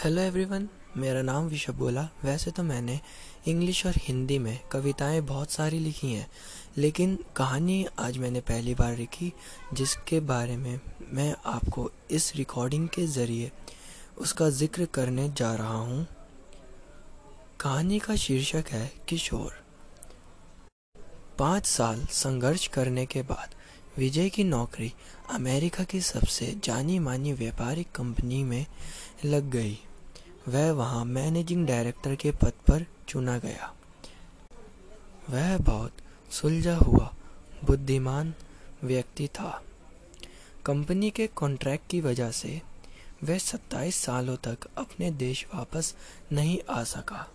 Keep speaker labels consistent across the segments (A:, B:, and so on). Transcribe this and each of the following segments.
A: Hello everyone मेरा नाम विशव बोला। वैसे तो मैंने इंग्लिश और हिंदी में कविताएँ बहुत सारी लिखी हैं, लेकिन कहानी आज मैंने पहली बार लिखी, जिसके बारे में मैं आपको इस रिकॉर्डिंग के ज़रिए उसका ज़िक्र करने जा रहा हूँ। कहानी का शीर्षक है किशोर। पाँच साल संघर्ष करने के बाद विजय की नौकरी अमेरिका की सबसे जानी मानी व्यापारिक कंपनी में लग गई। वह वहाँ मैनेजिंग डायरेक्टर के पद पर चुना गया। वह बहुत सुलझा हुआ, बुद्धिमान व्यक्ति था। कंपनी के कॉन्ट्रैक्ट की वजह से वह 27 सालों तक अपने देश वापस नहीं आ सका।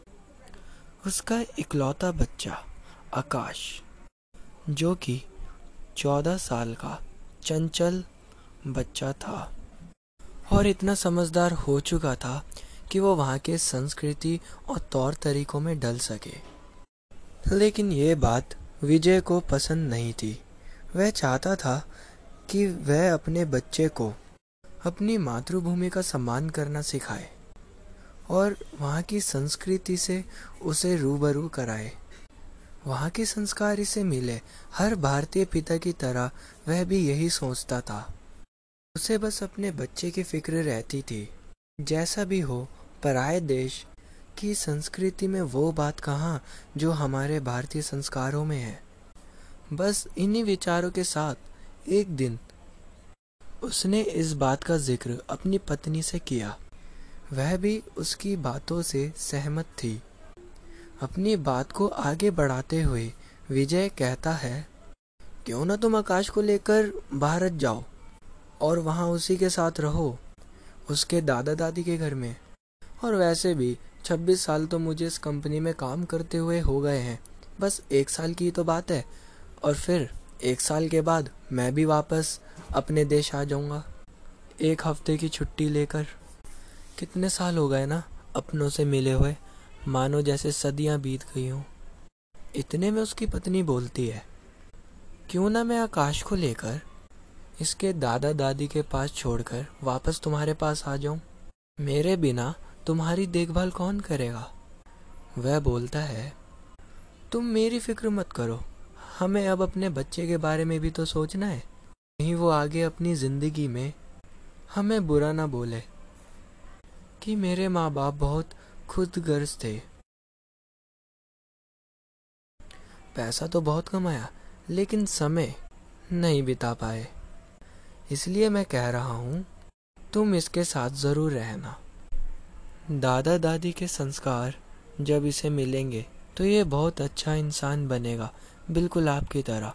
A: उसका इकलौता बच्चा आकाश, जो कि 14 साल का चंचल बच्चा था और इतना समझदार हो चुका था कि वो वहाँ के संस्कृति और तौर तरीकों में डल सके। लेकिन ये बात विजय को पसंद नहीं थी। वह चाहता था कि वह अपने बच्चे को अपनी मातृभूमि का सम्मान करना सिखाए और वहाँ की संस्कृति से उसे रूबरू कराए। वहाँ के संस्कार इसे मिले। हर भारतीय पिता की तरह वह भी यही सोचता था। उसे बस अपने बच्चे की फ़िक्र रहती थी। जैसा भी हो, पराए देश की संस्कृति में वो बात कहाँ जो हमारे भारतीय संस्कारों में है। बस इन्हीं विचारों के साथ एक दिन उसने इस बात का ज़िक्र अपनी पत्नी से किया। वह भी उसकी बातों से सहमत थी। अपनी बात को आगे बढ़ाते हुए विजय कहता है, क्यों ना तुम आकाश को लेकर भारत जाओ और वहाँ उसी के साथ रहो। उसके दादा दादी के घर में। और वैसे भी 26 साल तो मुझे इस कंपनी में काम करते हुए हो गए हैं। बस एक साल की तो बात है। और फिर, एक साल के बाद मैं भी वापस अपने देश आ जाऊँगा। एक हफ़्ते की छुट्टी लेकर। कितने साल हो गए ना, अपनों से मिले हुए। मानो जैसे सदियाँ बीत गई हों। इतने में उसकी पत्नी बोलती है, क्यों ना मैं आकाश को लेकर इसके दादा दादी के पास छोड़कर वापस तुम्हारे पास आ जाऊँ? मेरे बिना तुम्हारी देखभाल कौन करेगा? वह बोलता है, तुम मेरी फ़िक्र मत करो। हमें अब अपने बच्चे के बारे में भी तो सोचना है। कहीं वो आगे अपनी ज़िंदगी में हमें बुरा ना बोले कि मेरे माँ बाप बहुत खुद गर्ज थे। पैसा तो बहुत कमाया, लेकिन समय नहीं बिता पाए। इसलिए मैं कह रहा हूँ, तुम इसके साथ ज़रूर रहना। दादा दादी के संस्कार जब इसे मिलेंगे तो ये बहुत अच्छा इंसान बनेगा, बिल्कुल आपकी तरह।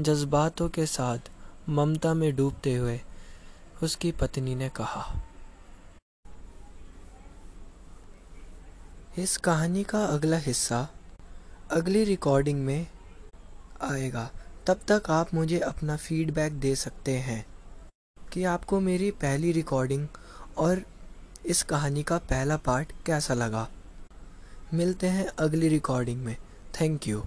A: जज्बातों के साथ ममता में डूबते हुए उसकी पत्नी ने कहा, इस कहानी का अगला हिस्सा अगली रिकॉर्डिंग में आएगा। तब तक आप मुझे अपना फीडबैक दे सकते हैं। कि आपको मेरी पहली रिकॉर्डिंग और इस कहानी का पहला पार्ट कैसा लगा। मिलते हैं अगली रिकॉर्डिंग में। Thank you